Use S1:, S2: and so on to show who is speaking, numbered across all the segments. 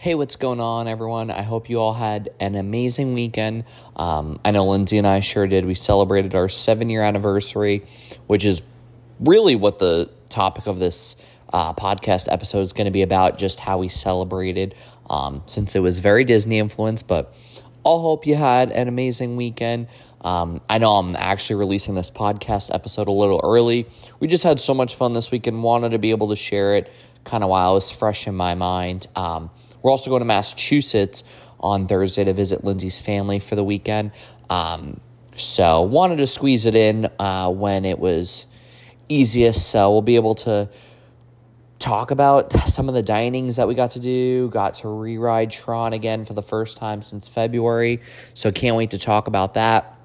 S1: Hey, what's going on, everyone? I hope you all had an amazing weekend. Um, I know Lindsey and I sure did. We celebrated our seven year anniversary, which is really what the topic of this uh, podcast episode is going to be about just how we celebrated um, since it was very Disney influenced. But I'll hope you had an amazing weekend. Um, I know I'm actually releasing this podcast episode a little early. We just had so much fun this weekend, wanted to be able to share it kind of while it was fresh in my mind. Um, we're also going to Massachusetts on Thursday to visit Lindsey's family for the weekend. Um, so wanted to squeeze it in uh, when it was easiest. So we'll be able to talk about some of the dinings that we got to do. Got to re-ride Tron again for the first time since February. So can't wait to talk about that.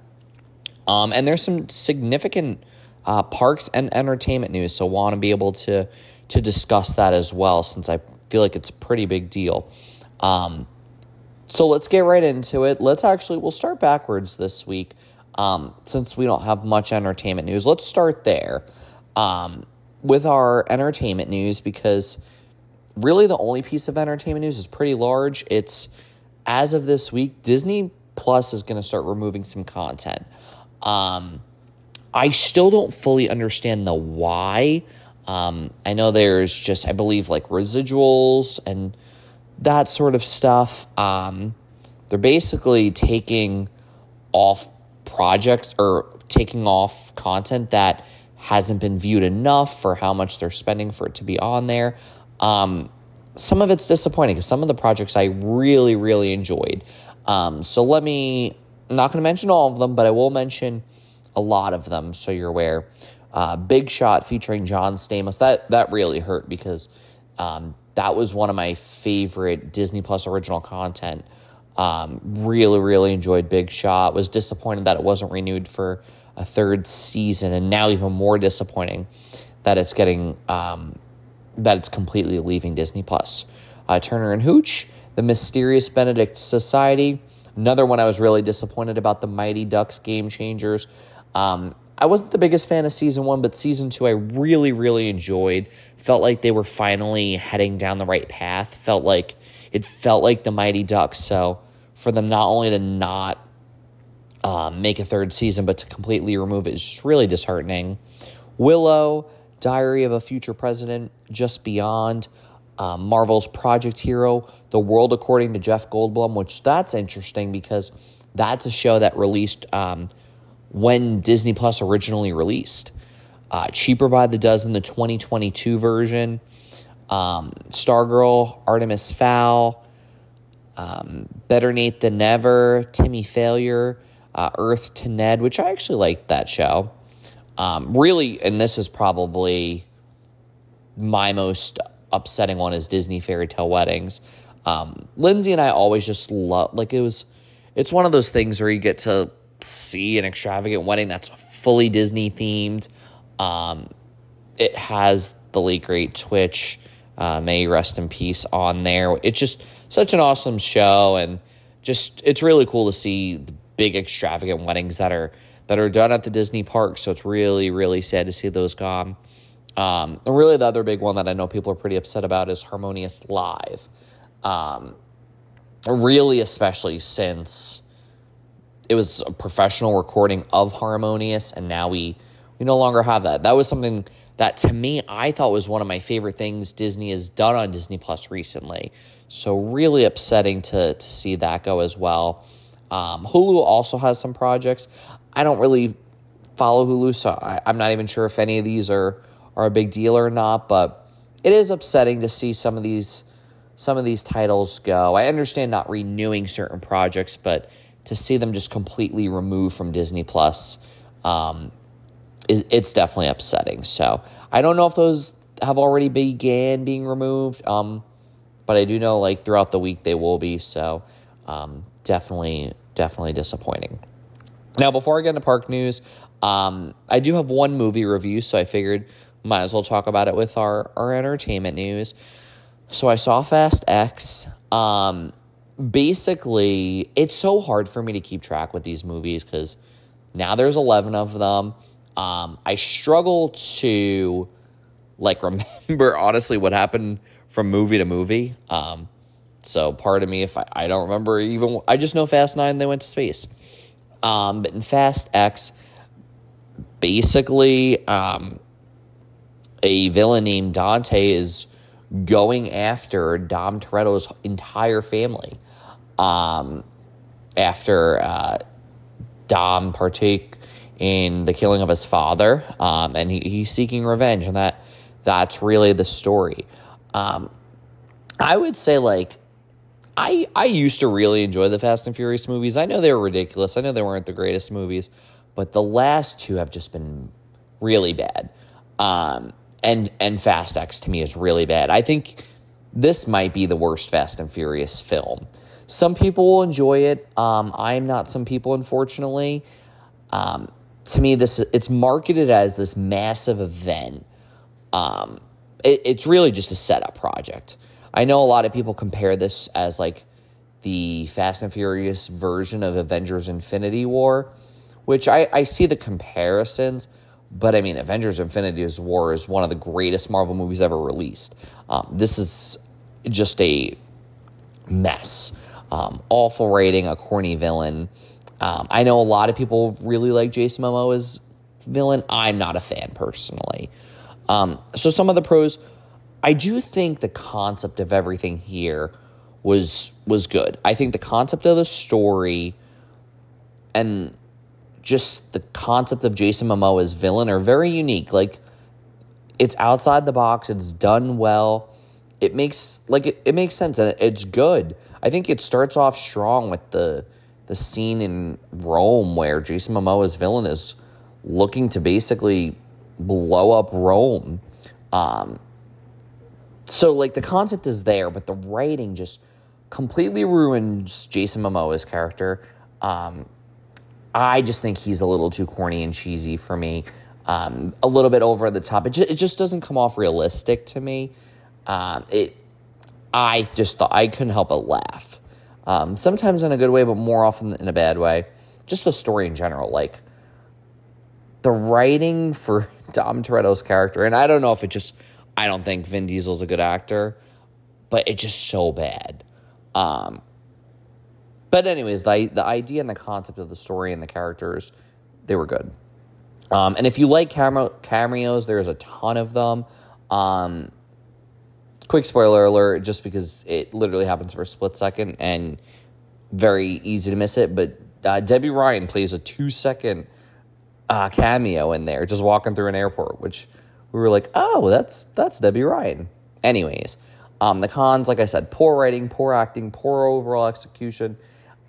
S1: Um, and there's some significant uh, parks and entertainment news. So want to be able to to discuss that as well, since I feel like it's a pretty big deal. Um, so let's get right into it. Let's actually, we'll start backwards this week um, since we don't have much entertainment news. Let's start there um, with our entertainment news because really the only piece of entertainment news is pretty large. It's as of this week, Disney Plus is going to start removing some content. Um, I still don't fully understand the why. Um, I know there's just, I believe, like residuals and that sort of stuff. Um, they're basically taking off projects or taking off content that hasn't been viewed enough for how much they're spending for it to be on there. Um, some of it's disappointing because some of the projects I really, really enjoyed. Um, so let me, I'm not going to mention all of them, but I will mention a lot of them so you're aware. Uh, Big Shot featuring John Stamos. That that really hurt because um, that was one of my favorite Disney Plus original content. Um, really, really enjoyed Big Shot. Was disappointed that it wasn't renewed for a third season, and now even more disappointing that it's getting um, that it's completely leaving Disney Plus. Uh, Turner and Hooch, The Mysterious Benedict Society. Another one I was really disappointed about. The Mighty Ducks Game Changers. Um, I wasn't the biggest fan of season one, but season two I really, really enjoyed. Felt like they were finally heading down the right path. Felt like it felt like the Mighty Ducks. So for them not only to not um, make a third season, but to completely remove it is just really disheartening. Willow, Diary of a Future President, Just Beyond, um, Marvel's Project Hero, The World According to Jeff Goldblum, which that's interesting because that's a show that released. Um, when Disney Plus originally released. Uh, cheaper by the dozen, the 2022 version. Um, Stargirl, Artemis Fowl, um, Better Nate Than Never, Timmy Failure, uh, Earth to Ned, which I actually liked that show. Um, really, and this is probably my most upsetting one is Disney Fairy Tale Weddings. Um, Lindsey and I always just love, like, it was, it's one of those things where you get to see an extravagant wedding that's fully Disney themed. Um, it has the late great Twitch, uh, may rest in peace on there. It's just such an awesome show, and just it's really cool to see the big extravagant weddings that are that are done at the Disney park. So it's really really sad to see those gone. Um, and really, the other big one that I know people are pretty upset about is Harmonious Live. Um, really, especially since it was a professional recording of Harmonious, and now we we no longer have that. That was something that to me I thought was one of my favorite things Disney has done on Disney Plus recently. So really upsetting to to see that go as well. Um, Hulu also has some projects. I don't really follow Hulu, so I, I'm not even sure if any of these are are a big deal or not. But it is upsetting to see some of these some of these titles go. I understand not renewing certain projects, but to see them just completely removed from Disney Plus, um, it, it's definitely upsetting. So I don't know if those have already began being removed, um, but I do know like throughout the week they will be. So um, definitely, definitely disappointing. Now, before I get into park news, um, I do have one movie review, so I figured might as well talk about it with our, our entertainment news. So I saw Fast X. Um, basically, it's so hard for me to keep track with these movies because now there's 11 of them. Um, I struggle to like remember honestly what happened from movie to movie. Um, So part of me, if I, I don't remember even, I just know Fast Nine, they went to space. Um, but in Fast X, basically, um, a villain named Dante is going after Dom Toretto's entire family. Um, after uh, Dom partake in the killing of his father, um, and he, he's seeking revenge, and that that's really the story. Um, I would say like I I used to really enjoy the Fast and Furious movies. I know they were ridiculous. I know they weren't the greatest movies, but the last two have just been really bad. Um, and and Fast X to me is really bad. I think this might be the worst Fast and Furious film. Some people will enjoy it. Um, I'm not some people, unfortunately. Um, to me, this it's marketed as this massive event. Um, it, it's really just a setup project. I know a lot of people compare this as like the Fast and Furious version of Avengers Infinity War, which I, I see the comparisons, but I mean, Avengers Infinity War is one of the greatest Marvel movies ever released. Um, this is just a mess. Um, awful rating, a corny villain. Um, I know a lot of people really like Jason Momoa as villain. I'm not a fan personally. Um, so some of the pros I do think the concept of everything here was was good. I think the concept of the story and just the concept of Jason Momoa as villain are very unique. Like it's outside the box, it's done well. It makes like it, it makes sense and it's good. I think it starts off strong with the the scene in Rome where Jason Momoa's villain is looking to basically blow up Rome. Um, so like the concept is there, but the writing just completely ruins Jason Momoa's character. Um, I just think he's a little too corny and cheesy for me. Um, a little bit over the top. It just, it just doesn't come off realistic to me. Um, it, I just thought I couldn't help but laugh. Um, sometimes in a good way, but more often in a bad way. Just the story in general, like the writing for Dom Toretto's character, and I don't know if it just I don't think Vin Diesel's a good actor, but it's just so bad. Um, but anyways, the the idea and the concept of the story and the characters, they were good. Um, and if you like cameo, cameos, there's a ton of them. Um, quick spoiler alert, just because it literally happens for a split second and very easy to miss it. But uh, Debby Ryan plays a two second uh, cameo in there, just walking through an airport, which we were like, oh, that's that's Debby Ryan. Anyways, um, the cons, like I said, poor writing, poor acting, poor overall execution.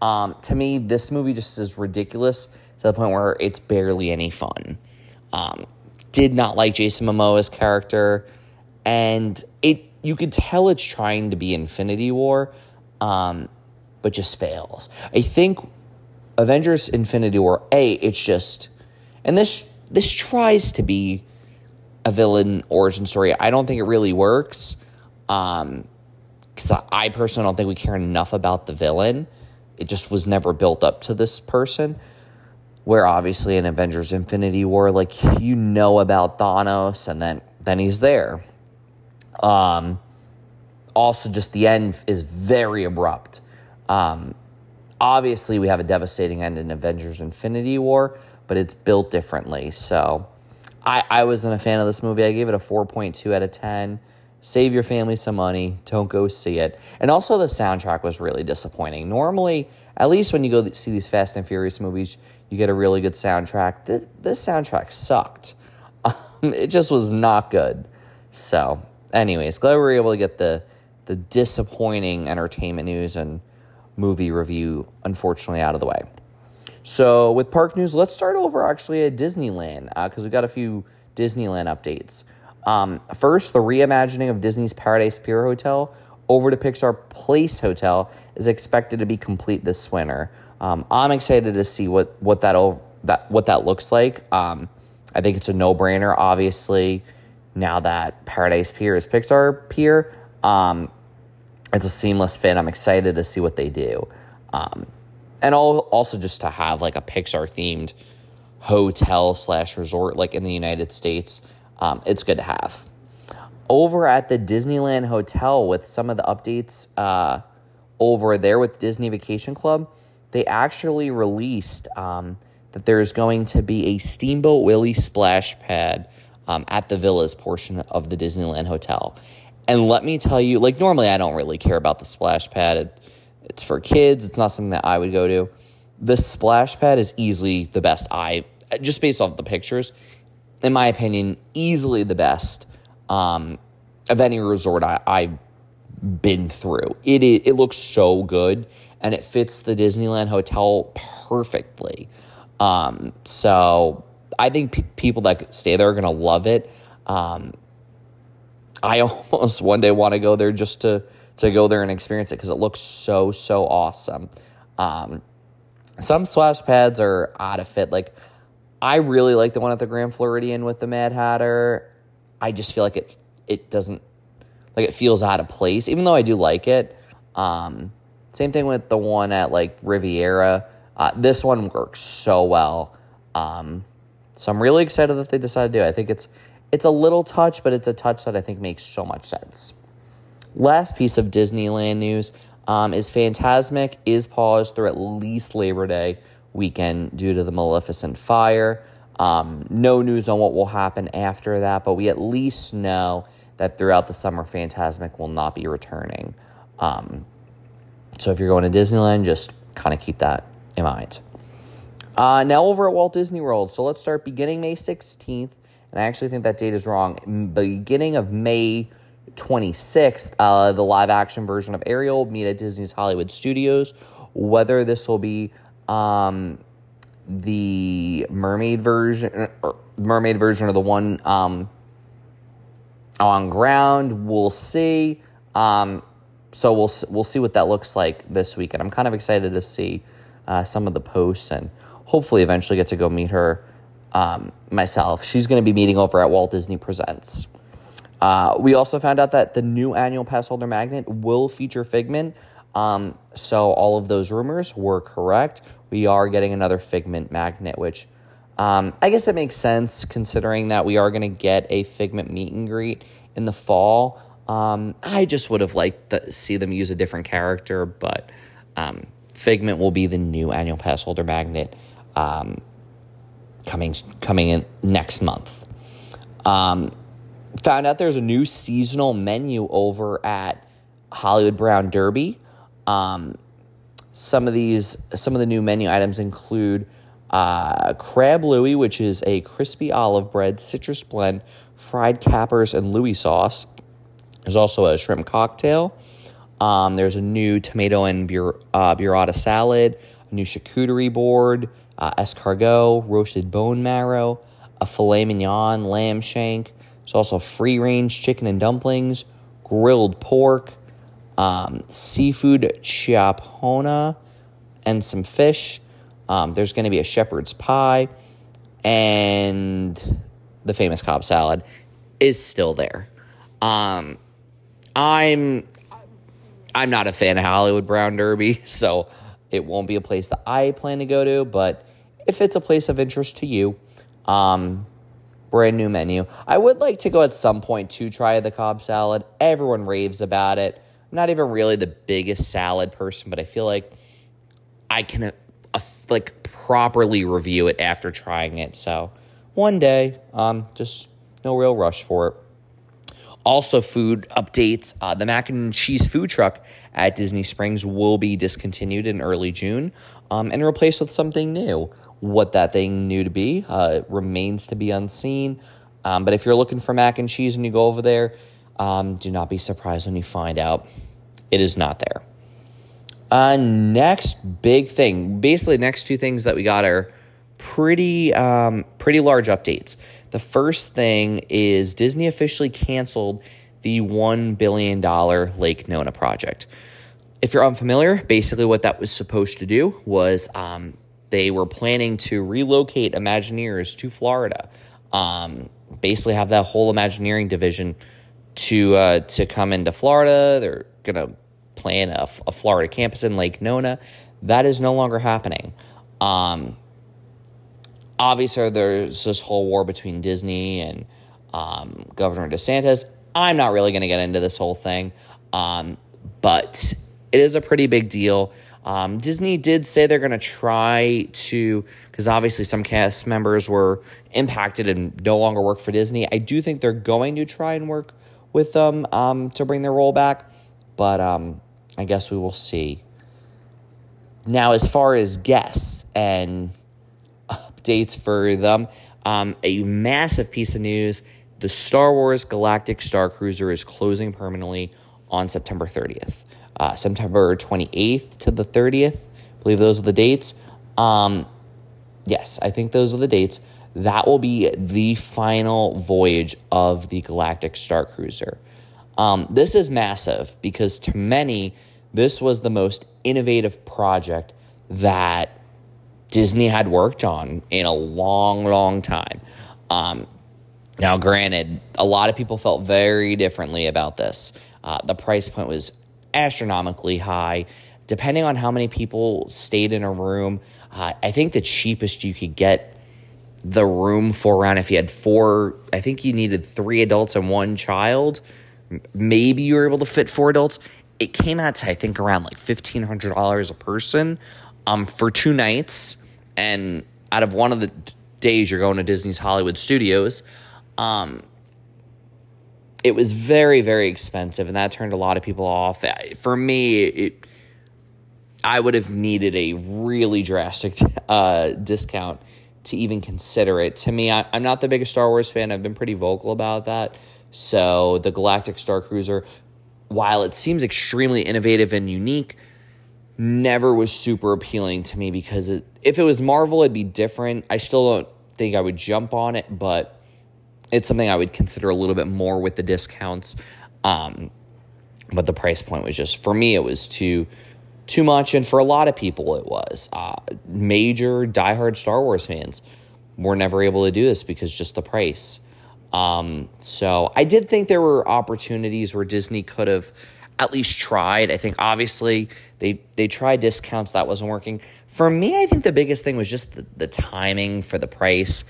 S1: Um, to me, this movie just is ridiculous to the point where it's barely any fun. Um, did not like Jason Momoa's character, and it you could tell it's trying to be Infinity War, um, but just fails. I think Avengers Infinity War, A, it's just and this this tries to be a villain origin story. I don't think it really works. Um, because I, I personally don't think we care enough about the villain. It just was never built up to this person. Where obviously in Avengers Infinity War, like you know about Thanos and then then he's there. Um also just the end is very abrupt. Um obviously we have a devastating end in Avengers Infinity War, but it's built differently. So I, I wasn't a fan of this movie. I gave it a 4.2 out of 10. Save your family some money. Don't go see it. And also, the soundtrack was really disappointing. Normally, at least when you go see these Fast and Furious movies, you get a really good soundtrack. This, this soundtrack sucked. Um, it just was not good. So, anyways, glad we were able to get the the disappointing entertainment news and movie review, unfortunately, out of the way. So with park news, let's start over actually at Disneyland because uh, we've got a few Disneyland updates. Um, first, the reimagining of Disney's Paradise Pier Hotel over to Pixar Place Hotel is expected to be complete this winter. Um, I'm excited to see what what that that what that looks like. Um, I think it's a no brainer. Obviously, now that Paradise Pier is Pixar Pier, um, it's a seamless fit. I'm excited to see what they do. Um, and also just to have like a Pixar themed hotel slash resort like in the United States, um, it's good to have. Over at the Disneyland Hotel with some of the updates uh, over there with Disney Vacation Club, they actually released um, that there's going to be a Steamboat Willie splash pad um, at the villas portion of the Disneyland Hotel. And let me tell you, like normally I don't really care about the splash pad. It, it's for kids. It's not something that I would go to. The splash pad is easily the best. I just based off the pictures, in my opinion, easily the best um, of any resort I, I've been through. It it looks so good and it fits the Disneyland hotel perfectly. Um, so I think people that stay there are gonna love it. Um, I almost one day want to go there just to to go there and experience it because it looks so so awesome. Um, some splash pads are out of fit. Like I really like the one at the Grand Floridian with the Mad Hatter. I just feel like it it doesn't like it feels out of place, even though I do like it. Um, same thing with the one at like Riviera. Uh, this one works so well. Um, so I'm really excited that they decided to do it. I think it's it's a little touch, but it's a touch that I think makes so much sense. Last piece of Disneyland news um, is Fantasmic is paused through at least Labor Day weekend due to the Maleficent fire. Um, no news on what will happen after that, but we at least know that throughout the summer, Fantasmic will not be returning. Um, so if you're going to Disneyland, just kind of keep that in mind. Uh, now over at Walt Disney World. So let's start beginning May 16th. And I actually think that date is wrong. Beginning of May 26th, uh, the live action version of Ariel will meet at Disney's Hollywood Studios. Whether this will be um, the mermaid version, mermaid version, or the one um, on ground, we'll see. Um, so we'll we'll see what that looks like this weekend. I'm kind of excited to see uh, some of the posts and hopefully eventually get to go meet her um, myself. She's going to be meeting over at Walt Disney Presents. Uh, we also found out that the new annual pass holder magnet will feature Figment. Um, so all of those rumors were correct. We are getting another Figment magnet, which um, I guess that makes sense considering that we are going to get a Figment meet and greet in the fall. Um, I just would have liked to see them use a different character, but um, Figment will be the new annual pass holder magnet um, coming coming in next month. Um, found out there's a new seasonal menu over at Hollywood Brown Derby. Um, some of these, some of the new menu items include uh, crab Louie, which is a crispy olive bread, citrus blend, fried cappers, and Louis sauce. There's also a shrimp cocktail. Um, there's a new tomato and bur- uh, burrata salad, a new charcuterie board, uh, escargot, roasted bone marrow, a filet mignon, lamb shank. There's also free range chicken and dumplings, grilled pork, um, seafood cioppino, and some fish. Um, there's going to be a shepherd's pie, and the famous Cobb salad is still there. Um, I'm I'm not a fan of Hollywood Brown Derby, so it won't be a place that I plan to go to. But if it's a place of interest to you, um, brand new menu. I would like to go at some point to try the Cobb salad. Everyone raves about it. I'm not even really the biggest salad person, but I feel like I can uh, like properly review it after trying it. So one day, um, just no real rush for it. Also, food updates. Uh, the mac and cheese food truck at Disney Springs will be discontinued in early June um, and replaced with something new. What that thing knew to be uh, remains to be unseen. Um, but if you're looking for mac and cheese and you go over there, um, do not be surprised when you find out it is not there. Uh, next big thing, basically, next two things that we got are pretty um, pretty large updates. The first thing is Disney officially canceled the $1 billion Lake Nona project. If you're unfamiliar, basically what that was supposed to do was um, they were planning to relocate Imagineers to Florida. Um, basically, have that whole Imagineering division to uh, to come into Florida. They're gonna plan a, a, Florida campus in Lake Nona. That is no longer happening. Um, obviously there's this whole war between Disney and um, Governor DeSantis. I'm not really going to get into this whole thing, um, but it is a pretty big deal. Um, Disney did say they're going to try to, because obviously some cast members were impacted and no longer work for Disney. I do think they're going to try and work with them um, to bring their role back, but um, I guess we will see. Now, as far as guests and updates for them, um, a massive piece of news the Star Wars Galactic Starcruiser is closing permanently on September 30th uh, September 28th to the 30th. I believe those are the dates. Um, yes, I think those are the dates. That will be the final voyage of the Galactic Starcruiser. Um, this is massive because to many, this was the most innovative project that Disney had worked on in a long, long time. Um, now, granted, a lot of people felt very differently about this. Uh, the price point was astronomically high. Depending on how many people stayed in a room, uh, I think the cheapest you could get the room for around if you had four, I think you needed three adults and one child. Maybe you were able to fit four adults. It came out to I think around like fifteen hundred dollars a person um, for two nights, and out of one of the days you're going to Disney's Hollywood Studios. Um, it was very very expensive and that turned a lot of people off. For me it, i would have needed a really drastic uh, discount to even consider it. To me I, i'm not the biggest star wars fan. I've been pretty vocal about that. So the galactic Starcruiser while it seems extremely innovative and unique never was super appealing to me because it, if it was marvel it'd be different. I still don't think i would jump on it but it's something I would consider a little bit more with the discounts. Um, but the price point was just for me, it was too too much, and for a lot of people, it was. Uh, major diehard Star Wars fans were never able to do this because just the price. Um, so I did think there were opportunities where Disney could have at least tried. I think obviously they they tried discounts that wasn't working. For me, I think the biggest thing was just the, the timing for the price.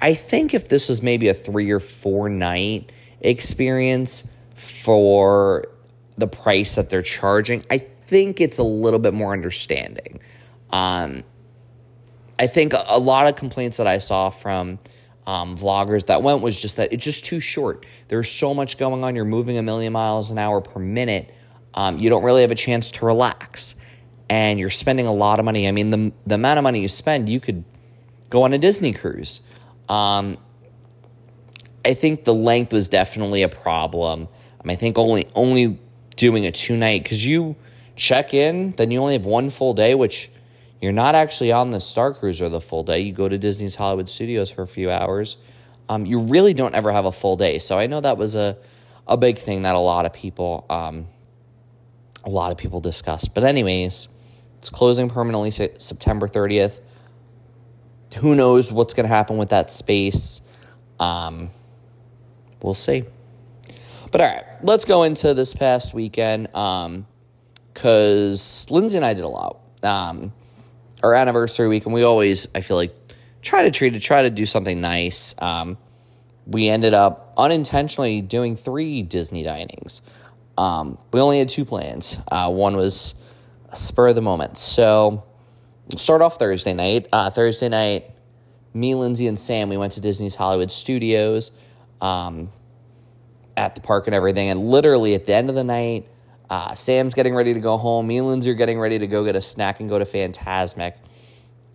S1: I think if this was maybe a three or four night experience for the price that they're charging, I think it's a little bit more understanding. Um, I think a, lot of complaints that I saw from um, vloggers that went was just that it's just too short. There's so much going on. You're moving a million miles an hour per minute. Um, you don't really have a chance to relax, and you're spending a lot of money. I mean, the the amount of money you spend, you could go on a Disney cruise. Um, I think the length was definitely a problem. Um, I think only only doing a two night because you check in, then you only have one full day, which you're not actually on the Starcruiser the full day. You go to Disney's Hollywood Studios for a few hours. Um, you really don't ever have a full day. So I know that was a a big thing that a lot of people um, a lot of people discussed. But anyways, it's closing permanently September 30th who knows what's going to happen with that space? Um, we'll see. But all right, let's go into this past weekend because um, Lindsey and I did a lot. Um, our anniversary week, and we always, I feel like, try to treat it, try to do something nice. Um, we ended up unintentionally doing three Disney dinings. Um, we only had two plans. Uh, one was spur of the moment. So start off Thursday night. Uh, Thursday night, me, Lindsey, and Sam, we went to Disney's Hollywood Studios um, at the park and everything. And literally at the end of the night, uh, Sam's getting ready to go home. Me and Lindsey are getting ready to go get a snack and go to Fantasmic.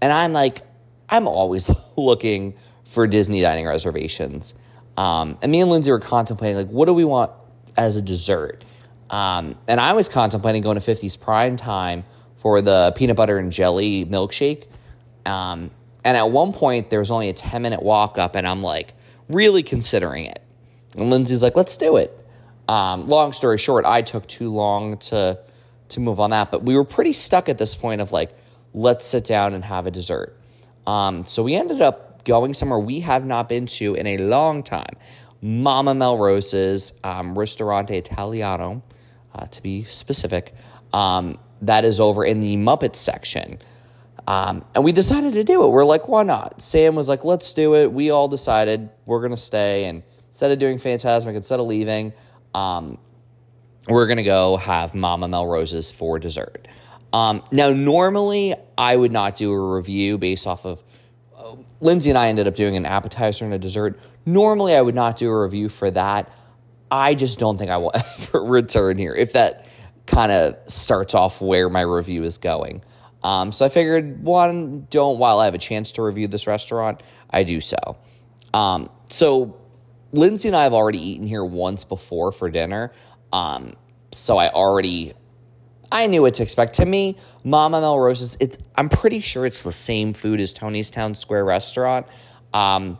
S1: And I'm like, I'm always looking for Disney dining reservations. Um, and me and Lindsey were contemplating, like, what do we want as a dessert? Um, and I was contemplating going to 50s prime time for the peanut butter and jelly milkshake. Um, and at one point, there was only a 10 minute walk up, and I'm like, really considering it. And Lindsey's like, let's do it. Um, long story short, I took too long to to move on that, but we were pretty stuck at this point of like, let's sit down and have a dessert. Um, so we ended up going somewhere we have not been to in a long time. Mama Melrose's um, Ristorante Italiano, uh, to be specific. Um, that is over in the Muppets section. Um, and we decided to do it. We're like, why not? Sam was like, let's do it. We all decided we're going to stay. And instead of doing Fantasmic, instead of leaving, um, we're gonna go have Mama Melrose's for dessert. Um, now, normally I would not do a review based off of. Uh, Lindsey and I ended up doing an appetizer and a dessert. Normally, I would not do a review for that. I just don't think I will ever return here if that kind of starts off where my review is going. Um, so I figured, one, don't while I have a chance to review this restaurant, I do so. Um, so Lindsey and I have already eaten here once before for dinner. Um, so I already I knew what to expect. To me, Mama Melrose's, it, I'm pretty sure it's the same food as Tony's Town Square restaurant. Um,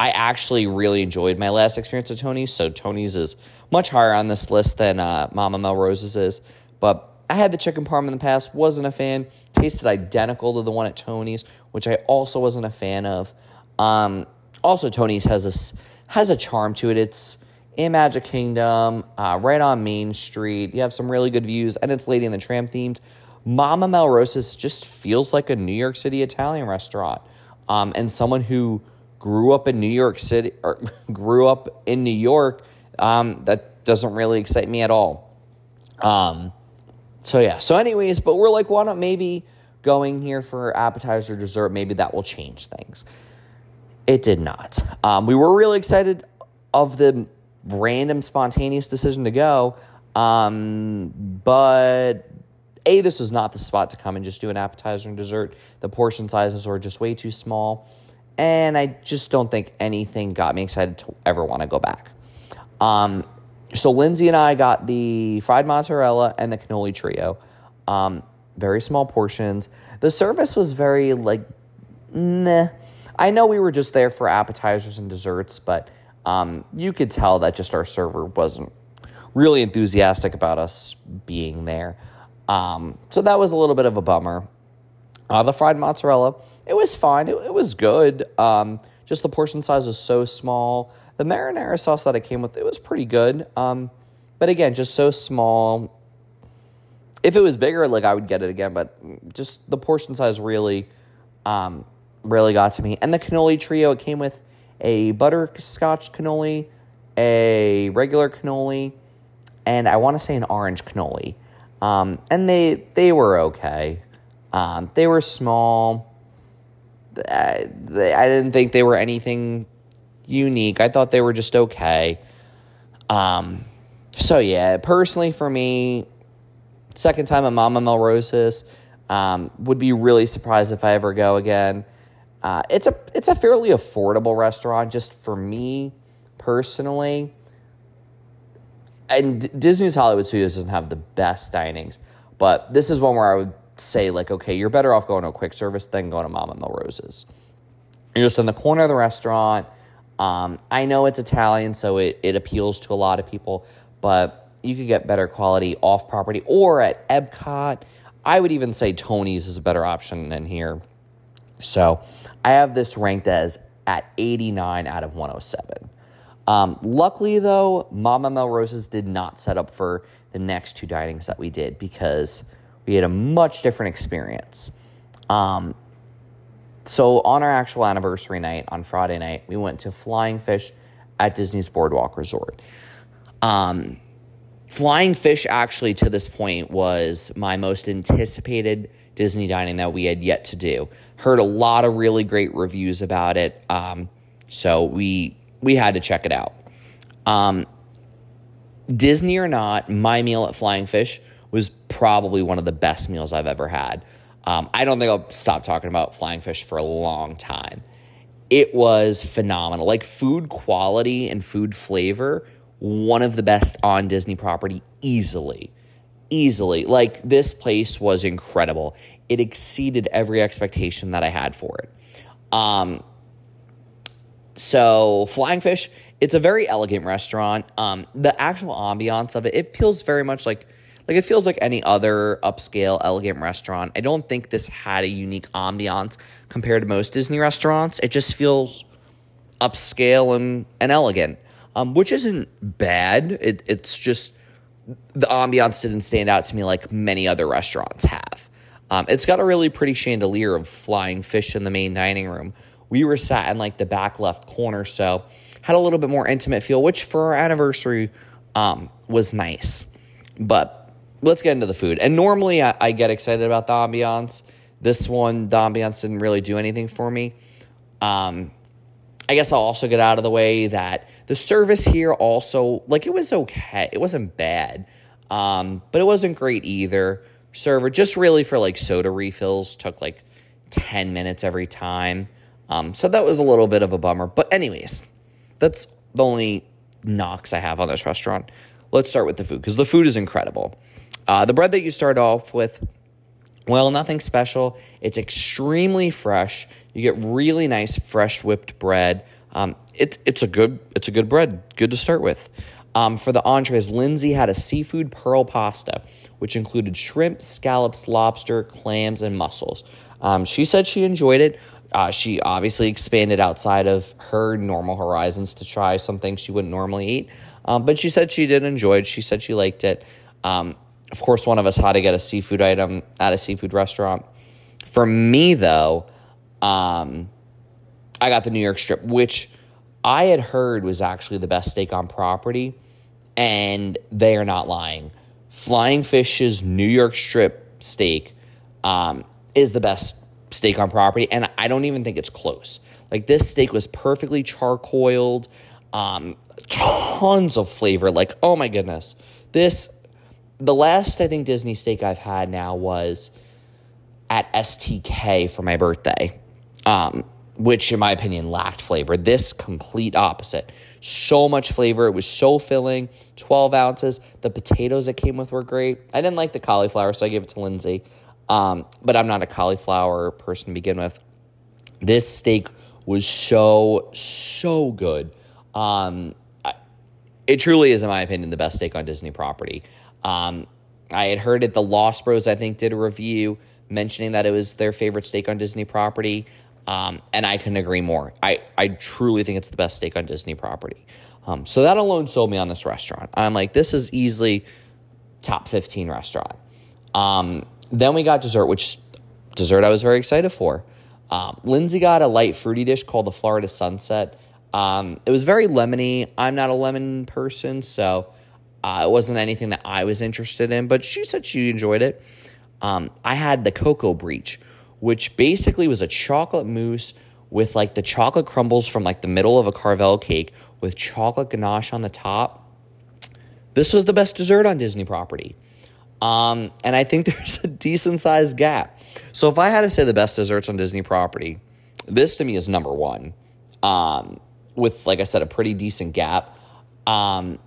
S1: I actually really enjoyed my last experience at Tony's, so Tony's is much higher on this list than uh, Mama Melrose's is. But I had the chicken parm in the past, wasn't a fan. Tasted identical to the one at Tony's, which I also wasn't a fan of. Um, also, Tony's has a has a charm to it. It's in Magic Kingdom, uh, right on Main Street. You have some really good views, and it's Lady and the Tramp themed. Mama Melrose's just feels like a New York City Italian restaurant. Um, and someone who grew up in New York City or grew up in New York, um, that doesn't really excite me at all. Um, so yeah. So, anyways, but we're like, why not maybe going here for appetizer, dessert? Maybe that will change things. It did not. Um, we were really excited of the random spontaneous decision to go. Um, but a this was not the spot to come and just do an appetizer and dessert. The portion sizes were just way too small, and I just don't think anything got me excited to ever want to go back. Um, so Lindsey and I got the fried mozzarella and the cannoli trio. Um, very small portions. The service was very like, meh. I know we were just there for appetizers and desserts, but um, you could tell that just our server wasn't really enthusiastic about us being there. Um, so that was a little bit of a bummer. Uh, the fried mozzarella, it was fine. It, it was good. Um, just the portion size was so small. The marinara sauce that it came with, it was pretty good. Um, but again, just so small. If it was bigger, like I would get it again. But just the portion size really, um, really got to me. And the cannoli trio, it came with a butterscotch cannoli, a regular cannoli, and I want to say an orange cannoli. Um, and they they were okay. Um, they were small. I, I didn't think they were anything unique. I thought they were just okay. Um, so yeah, personally for me, second time at Mama Melrose's. Um, would be really surprised if I ever go again. Uh, it's a it's a fairly affordable restaurant, just for me personally. And Disney's Hollywood Studios doesn't have the best dinings, but this is one where I would say like, okay, you're better off going to a quick service than going to Mama Melrose's. You're just in the corner of the restaurant. Um, I know it's Italian, so it, it appeals to a lot of people, but you could get better quality off property or at Epcot. I would even say Tony's is a better option than here. So I have this ranked as at 89 out of 107. Um, luckily, though, Mama Melrose's did not set up for the next two dinings that we did because we had a much different experience. Um, so, on our actual anniversary night on Friday night, we went to Flying Fish at Disney's Boardwalk Resort. Um, Flying Fish, actually, to this point, was my most anticipated Disney dining that we had yet to do. Heard a lot of really great reviews about it, um, so we we had to check it out. Um, Disney or not, my meal at Flying Fish was probably one of the best meals I've ever had. Um, I don't think I'll stop talking about Flying Fish for a long time. It was phenomenal. Like food quality and food flavor, one of the best on Disney property easily easily. Like this place was incredible. It exceeded every expectation that I had for it. Um, so Flying Fish, it's a very elegant restaurant. Um, the actual ambiance of it, it feels very much like like it feels like any other upscale elegant restaurant. I don't think this had a unique ambiance compared to most Disney restaurants. It just feels upscale and, and elegant, um, which isn't bad. It, it's just the ambiance didn't stand out to me like many other restaurants have. Um, it's got a really pretty chandelier of flying fish in the main dining room. We were sat in like the back left corner, so had a little bit more intimate feel, which for our anniversary um, was nice. but let's get into the food. And normally I, I get excited about the ambiance. This one, the ambiance didn't really do anything for me. Um, I guess I'll also get out of the way that the service here also, like, it was okay. It wasn't bad, um, but it wasn't great either. Server, just really for like soda refills, took like 10 minutes every time. Um, so that was a little bit of a bummer. But, anyways, that's the only knocks I have on this restaurant. Let's start with the food because the food is incredible. Uh, the bread that you start off with, well, nothing special. It's extremely fresh. You get really nice fresh whipped bread. Um, it, it's a good it's a good bread, good to start with. Um, for the entrees, Lindsey had a seafood pearl pasta, which included shrimp, scallops, lobster, clams, and mussels. Um, she said she enjoyed it. Uh, she obviously expanded outside of her normal horizons to try something she wouldn't normally eat. Um, but she said she did enjoy it. She said she liked it. Um, of course, one of us had to get a seafood item at a seafood restaurant. For me, though, um, I got the New York strip, which I had heard was actually the best steak on property, and they are not lying. Flying Fish's New York strip steak um, is the best steak on property, and I don't even think it's close. Like this steak was perfectly charcoaled, um, tons of flavor. Like oh my goodness, this the last I think Disney steak I've had now was at STK for my birthday, um, which in my opinion lacked flavor. This complete opposite. So much flavor. It was so filling. 12 ounces. The potatoes that came with were great. I didn't like the cauliflower, so I gave it to Lindsey. Um, but I'm not a cauliflower person to begin with. This steak was so, so good. Um, it truly is, in my opinion, the best steak on Disney property. Um, I had heard it. The Lost Bros, I think, did a review mentioning that it was their favorite steak on Disney property. Um, and I couldn't agree more. I, I truly think it's the best steak on Disney property. Um, so that alone sold me on this restaurant. I'm like, this is easily top 15 restaurant. Um, then we got dessert, which dessert I was very excited for. Um, Lindsey got a light fruity dish called the Florida Sunset. Um, it was very lemony. I'm not a lemon person, so uh, it wasn't anything that I was interested in, but she said she enjoyed it. Um, I had the Cocoa Beach, which basically was a chocolate mousse with like the chocolate crumbles from like the middle of a Carvel cake with chocolate ganache on the top. This was the best dessert on Disney property. Um, and I think there's a decent sized gap. So if I had to say the best desserts on Disney property, this to me is number one. Um, with, like I said, a pretty decent gap. Um,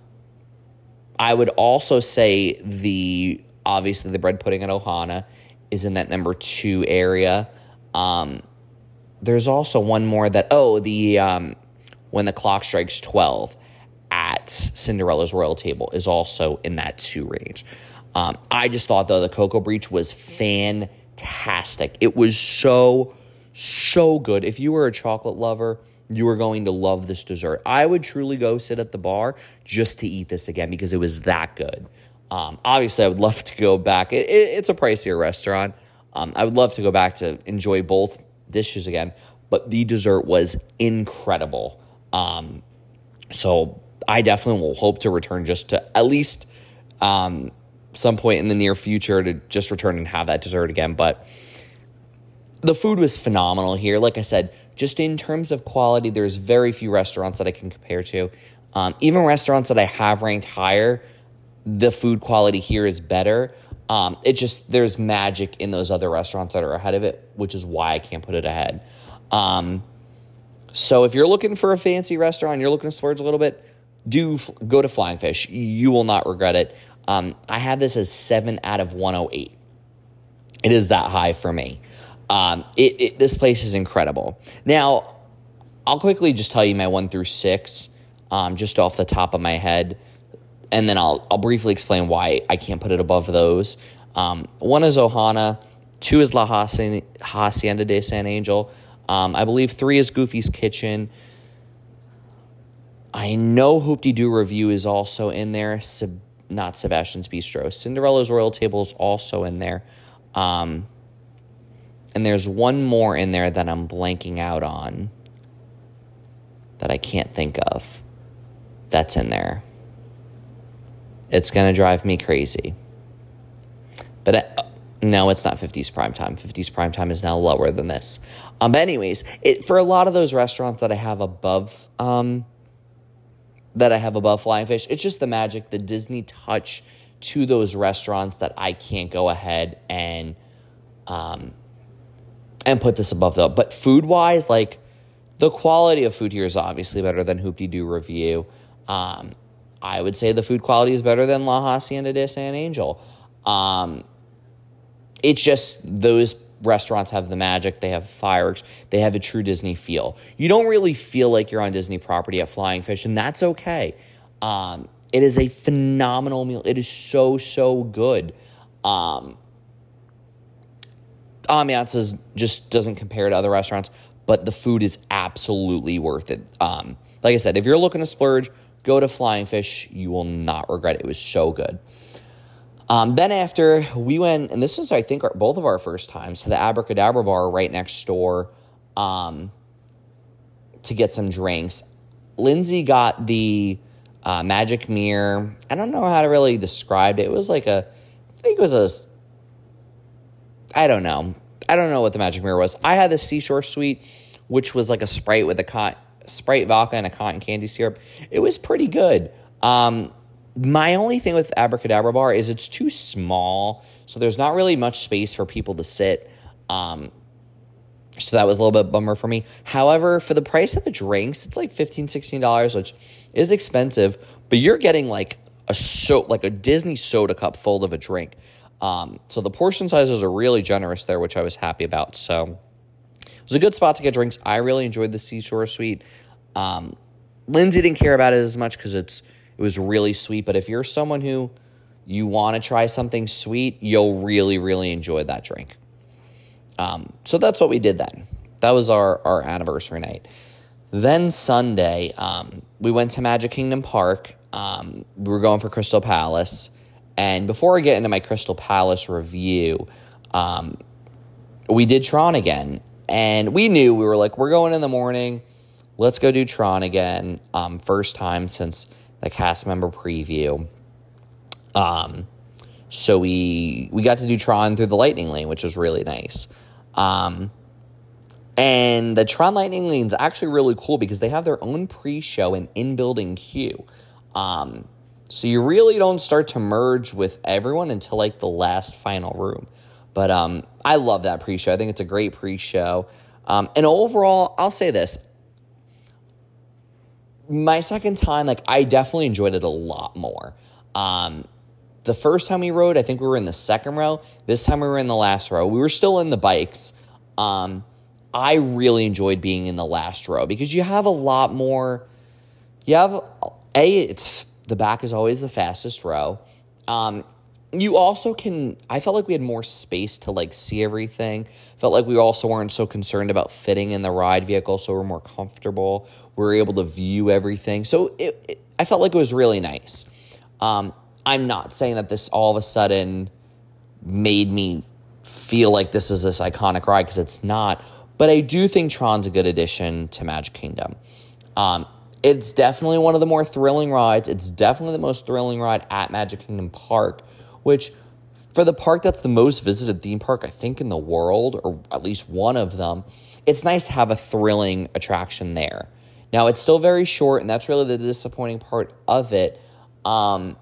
S1: I would also say the obviously the bread pudding at Ohana is in that number two area. Um, there's also one more that oh the um, when the clock strikes twelve at Cinderella's Royal Table is also in that two range. Um, I just thought though the Cocoa Beach was fantastic. It was so so good. If you were a chocolate lover, you are going to love this dessert. I would truly go sit at the bar just to eat this again because it was that good. Um, obviously, I would love to go back. It, it, it's a pricier restaurant. Um, I would love to go back to enjoy both dishes again, but the dessert was incredible. Um, so I definitely will hope to return just to at least um, some point in the near future to just return and have that dessert again. But the food was phenomenal here. Like I said, just in terms of quality, there's very few restaurants that I can compare to. Um, even restaurants that I have ranked higher, the food quality here is better. Um, it just there's magic in those other restaurants that are ahead of it, which is why I can't put it ahead. Um, so if you're looking for a fancy restaurant, you're looking to splurge a little bit, do f- go to Flying Fish. You will not regret it. Um, I have this as seven out of 108. It is that high for me. Um, it, it, this place is incredible. Now, I'll quickly just tell you my one through six, um, just off the top of my head, and then I'll I'll briefly explain why I can't put it above those. Um, one is Ohana, two is La Hacienda de San Angel. Um, I believe three is Goofy's Kitchen. I know Hoop Doo Review is also in there. Not Sebastian's Bistro. Cinderella's Royal Table is also in there. Um, and there's one more in there that I'm blanking out on that I can't think of that's in there. It's going to drive me crazy. But uh, no, it's not 50s prime time. 50s prime time is now lower than this. Um, but anyways, it, for a lot of those restaurants that I have above, um, that I have above Flying Fish, it's just the magic, the Disney touch to those restaurants that I can't go ahead and, um, and put this above though. But food wise, like the quality of food here is obviously better than Hoop-Dee-Doo Revue. Um, I would say the food quality is better than La Hacienda de San Angel. Um, it's just those restaurants have the magic, they have fireworks, they have a true Disney feel. You don't really feel like you're on Disney property at Flying Fish, and that's okay. Um, it is a phenomenal meal. It is so, so good. Um, ambiance is, just doesn't compare to other restaurants, but the food is absolutely worth it. Um, like I said, if you're looking to splurge, go to Flying Fish. You will not regret it. It was so good. Um, then after we went, and this is I think our, both of our first times to the Abracadabra bar right next door um, to get some drinks. Lindsey got the uh, magic mirror. I don't know how to really describe it. It was like a, I think it was a, I don't know. I don't know what the magic mirror was. I had the Seashore Sweet, which was like a Sprite with a cotton, Sprite vodka and a cotton candy syrup. It was pretty good. Um, my only thing with Abracadabra Bar is it's too small, so there's not really much space for people to sit. Um, so that was a little bit bummer for me. However, for the price of the drinks, it's like $15, $16, which is expensive, but you're getting like a so like a Disney soda cup full of a drink. Um, so the portion sizes are really generous there, which I was happy about. So it was a good spot to get drinks. I really enjoyed the Seashore Sweet. Um, Lindsey didn't care about it as much because it's it was really sweet. But if you're someone who you want to try something sweet, you'll really, really enjoy that drink. Um, so that's what we did then. That was our, our anniversary night. Then Sunday, um, we went to Magic Kingdom Park. Um, we were going for Crystal Palace. And before I get into my Crystal Palace review, um, we did Tron again. And we knew we were like, we're going in the morning. Let's go do Tron again. Um, first time since the cast member preview. Um, so we we got to do Tron through the Lightning Lane, which was really nice. Um, and the Tron Lightning Lane is actually really cool because they have their own pre-show and in-building queue. Um, so you really don't start to merge with everyone until like the last final room. But um, I love that pre-show. I think it's a great pre-show. Um, and overall, I'll say this: my second time, like I definitely enjoyed it a lot more. Um, the first time we rode, I think we were in the second row. This time we were in the last row. We were still in the bikes. Um, I really enjoyed being in the last row because you have a lot more. You have a it's the back is always the fastest row. Um, you also can i felt like we had more space to like see everything. Felt like we also weren't so concerned about fitting in the ride vehicle so we're more comfortable. We are able to view everything. So it, it, i felt like it was really nice. Um, i'm not saying that this all of a sudden made me feel like this is this iconic ride because it's not but i do think tron's a good addition to magic kingdom. Um, it's definitely one of the more thrilling rides it's definitely the most thrilling ride at magic kingdom park which for the park that's the most visited theme park, I think, in the world, or at least one of them, it's nice to have a thrilling attraction there. Now, it's still very short, and that's really the disappointing part of it. Um,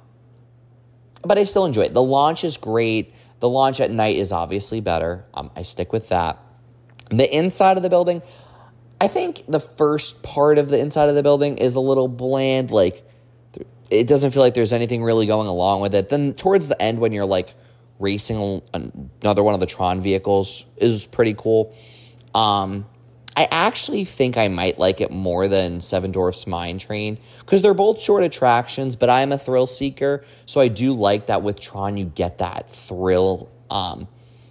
S1: but I still enjoy it. The launch is great. The launch at night is obviously better. Um, I stick with that. The inside of the building, I think the first part of the inside of the building is a little bland. Like, it doesn't feel like there's anything really going along with it. Then towards the end, when you're like racing another one of the Tron vehicles, is pretty cool. Um, I actually think I might like it more than Seven Dwarfs Mine Train because they're both short attractions, but I am a thrill seeker, so I do like that with Tron you get that thrill. Um,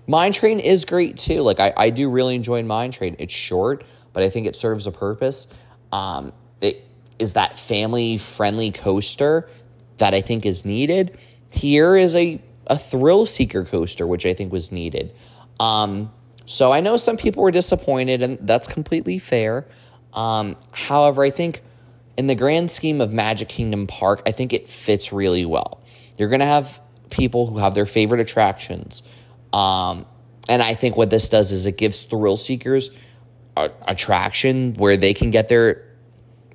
S1: Mine Train is great too. Like I, I do really enjoy Mine Train. It's short, but I think it serves a purpose. Um, it is that family friendly coaster that I think is needed. Here is a, a thrill seeker coaster, which I think was needed. Um, so I know some people were disappointed, and that's completely fair. Um, however, I think in the grand scheme of Magic Kingdom Park, I think it fits really well. You're going to have people who have their favorite attractions. Um, and I think what this does is it gives thrill seekers a attraction where they can get their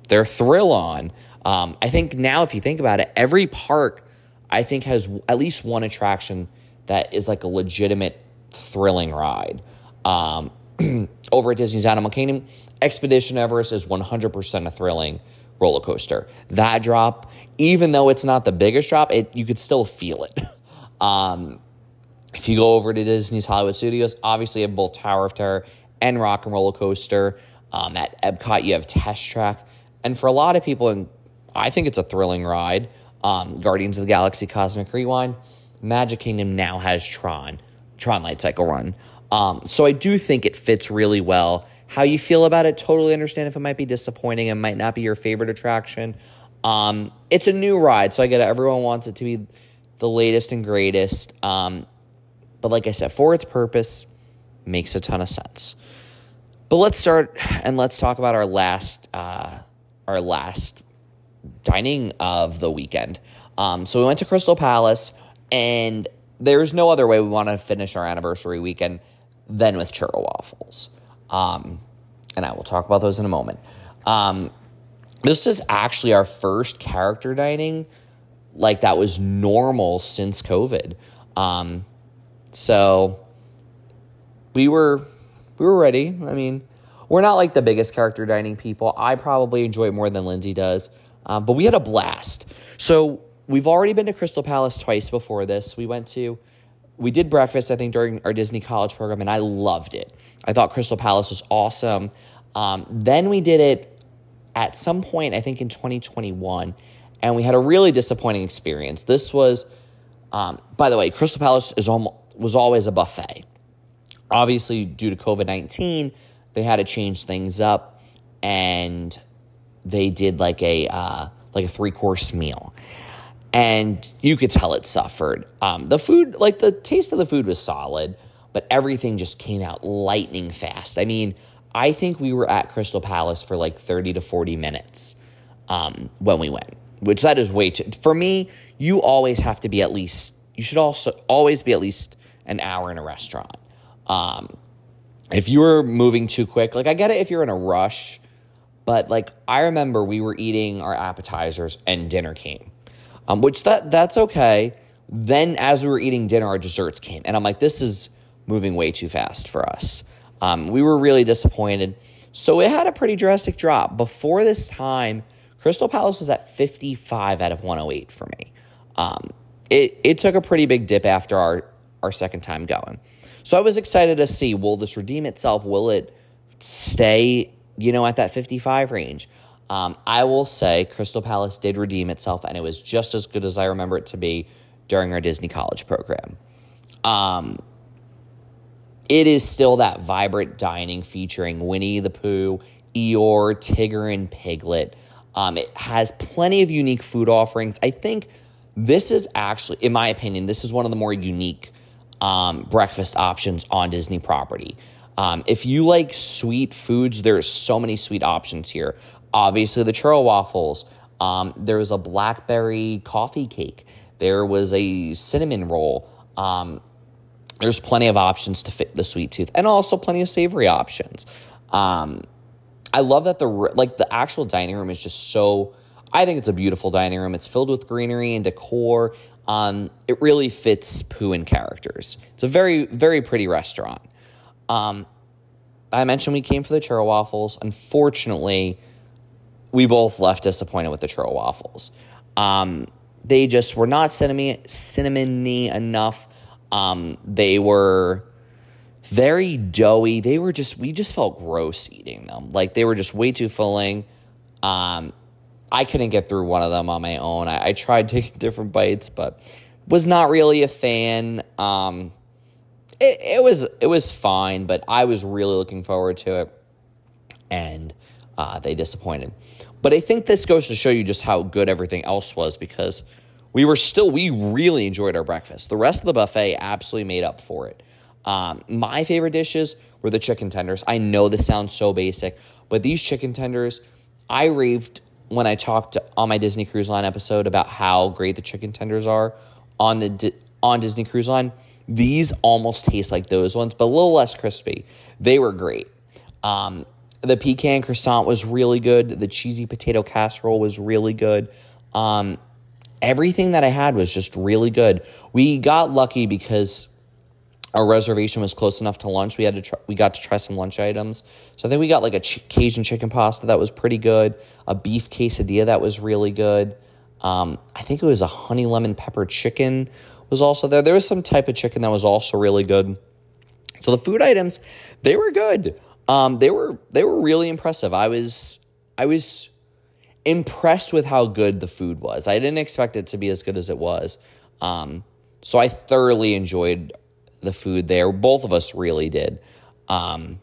S1: their thrill on. Um, I think now, if you think about it, every park I think has at least one attraction that is like a legitimate thrilling ride. Um, over at Disney's Animal Kingdom, Expedition Everest is 100% a thrilling roller coaster. That drop, even though it's not the biggest drop, it you could still feel it. Um, if you go over to Disney's Hollywood Studios, obviously you have both Tower of Terror and Rock and Roller Coaster. Um, at Epcot, you have Test Track, and for a lot of people, and I think it's a thrilling ride. Um, Guardians of the Galaxy Cosmic Rewind, Magic Kingdom now has Tron, Tron Light Cycle Run. Um, so I do think it fits really well. How you feel about it, totally understand if it might be disappointing and might not be your favorite attraction. Um, it's a new ride, so I get it. Everyone wants it to be the latest and greatest. Um, but like I said, for its purpose, makes a ton of sense. But let's start and let's talk about our last uh, our last dining of the weekend. Um, so we went to Crystal Palace, and there's no other way we want to finish our anniversary weekend than with churro waffles. Um, and I will talk about those in a moment. Um, this is actually our first character dining like that was normal since COVID. Um, so we were we were ready. I mean, we're not like the biggest character dining people. I probably enjoy it more than Lindsey does, um, but we had a blast. So we've already been to Crystal Palace twice before this. We went to we did breakfast I think during our Disney College program, and I loved it. I thought Crystal Palace was awesome. Um, then we did it at some point I think in 2021 and we had a really disappointing experience. This was, um, by the way, Crystal Palace is almost, was always a buffet. Obviously, due to COVID 19, they had to change things up and they did like a, uh, like a three course meal. And you could tell it suffered. Um, the food, like the taste of the food was solid, but everything just came out lightning fast. I mean, I think we were at Crystal Palace for like 30 to 40 minutes um, when we went which that is way too. For me, you always have to be at least. You should also always be at least an hour in a restaurant. Um, if you were moving too quick, like I get it if you're in a rush, but like I remember we were eating our appetizers and dinner came, um, which that that's okay. Then as we were eating dinner, our desserts came, and I'm like, this is moving way too fast for us. Um, we were really disappointed. So it had a pretty drastic drop. Before this time, Crystal Palace was at 55 out of 108 for me. Um, it, it took a pretty big dip after our, our second time going. So I was excited to see will this redeem itself? Will it stay, you know, at that 55 range? Um, I will say Crystal Palace did redeem itself, and it was just as good as I remember it to be during our Disney College program. Um, it is still that vibrant dining featuring Winnie the Pooh, Eeyore, Tigger, and Piglet. Um, it has plenty of unique food offerings. I think this is actually, in my opinion, this is one of the more unique um, breakfast options on Disney property. Um, if you like sweet foods, there's so many sweet options here. Obviously, the churro waffles. Um, there was a blackberry coffee cake. There was a cinnamon roll. Um, there's plenty of options to fit the sweet tooth, and also plenty of savory options. Um, I love that the like the actual dining room is just so. I think it's a beautiful dining room. It's filled with greenery and decor. Um, it really fits Pooh and characters. It's a very very pretty restaurant. Um, I mentioned we came for the churro waffles. Unfortunately, we both left disappointed with the churro waffles. Um, they just were not cinnamon cinnamony enough. Um, they were very doughy. They were just we just felt gross eating them. Like they were just way too filling. Um, I couldn't get through one of them on my own. I, I tried taking different bites, but was not really a fan. Um, it, it was it was fine, but I was really looking forward to it, and uh, they disappointed. But I think this goes to show you just how good everything else was because we were still we really enjoyed our breakfast. The rest of the buffet absolutely made up for it. Um, my favorite dishes were the chicken tenders. I know this sounds so basic, but these chicken tenders, I raved when I talked on my Disney Cruise Line episode about how great the chicken tenders are on the on Disney Cruise Line. These almost taste like those ones, but a little less crispy. They were great. Um, the pecan croissant was really good. The cheesy potato casserole was really good. Um, everything that I had was just really good. We got lucky because our reservation was close enough to lunch. We had to try, we got to try some lunch items. So I think we got like a ch- Cajun chicken pasta that was pretty good, a beef quesadilla that was really good. Um, I think it was a honey lemon pepper chicken was also there. There was some type of chicken that was also really good. So the food items, they were good. Um, they were they were really impressive. I was I was impressed with how good the food was. I didn't expect it to be as good as it was. Um, so I thoroughly enjoyed the food there. Both of us really did. Um,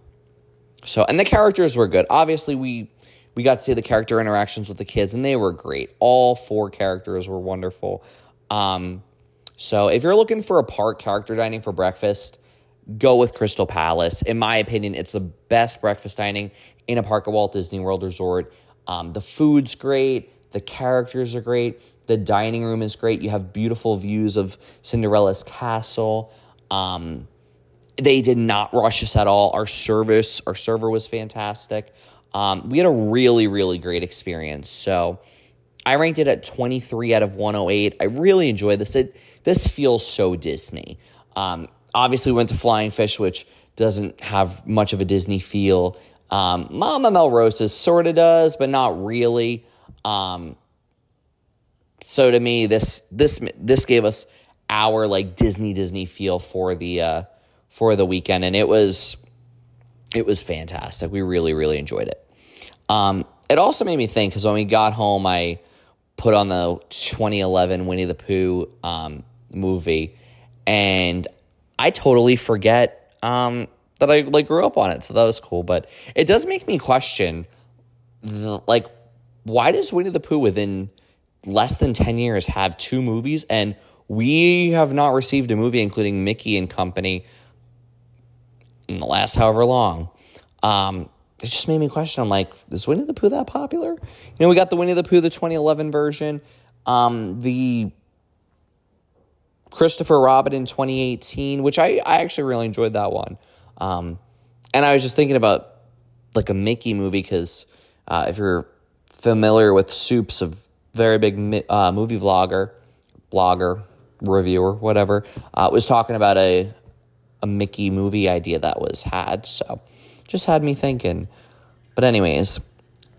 S1: so and the characters were good. Obviously, we we got to see the character interactions with the kids, and they were great. All four characters were wonderful. Um, so if you're looking for a park character dining for breakfast, go with Crystal Palace. In my opinion, it's the best breakfast dining in a park at Walt Disney World Resort. Um, the food's great, the characters are great, the dining room is great. You have beautiful views of Cinderella's castle. Um, they did not rush us at all. Our service, our server was fantastic. Um, we had a really, really great experience. So I ranked it at 23 out of 108. I really enjoyed this. It this feels so Disney. Um, obviously, we went to Flying Fish, which doesn't have much of a Disney feel. Um, Mama Melrose's sort of does, but not really. Um, so to me, this this this gave us our like Disney Disney feel for the uh, for the weekend, and it was it was fantastic. We really really enjoyed it. Um, it also made me think because when we got home, I put on the 2011 Winnie the Pooh um, movie, and I totally forget um, that I like grew up on it. So that was cool. But it does make me question, the, like, why does Winnie the Pooh within less than 10 years have two movies and we have not received a movie including Mickey and Company in the last however long. Um, it just made me question. I'm like, is Winnie the Pooh that popular? You know, we got the Winnie the Pooh, the 2011 version, um, the Christopher Robin in 2018, which I, I actually really enjoyed that one. Um, and I was just thinking about like a Mickey movie because uh, if you're familiar with Soups, a very big uh, movie vlogger, blogger, reviewer, whatever, uh, was talking about a a Mickey movie idea that was had. So just had me thinking. But anyways,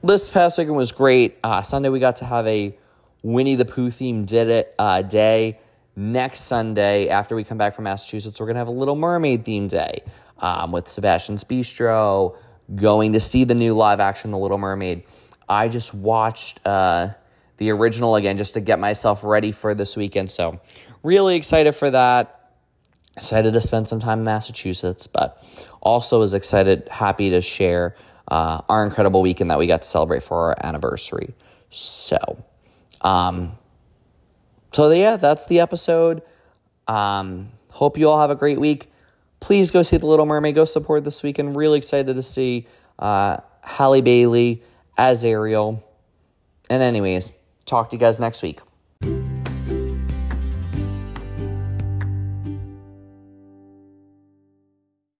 S1: this past weekend was great. Uh, Sunday we got to have a Winnie the Pooh themed did it uh, day next Sunday, after we come back from Massachusetts, we're to have a Little Mermaid theme day um, with Sebastian's Bistro, going to see the new live action The Little Mermaid. I just watched uh, the original again just to get myself ready for this weekend. So, really excited for that. Excited to spend some time in Massachusetts, but also is excited, happy to share uh, our incredible weekend that we got to celebrate for our anniversary. So, um, so yeah, that's the episode. Um, hope you all have a great week. Please go see The Little Mermaid. Go support this weekend. Really excited to see uh, Halle Bailey as Ariel. And anyways, talk to you guys next week.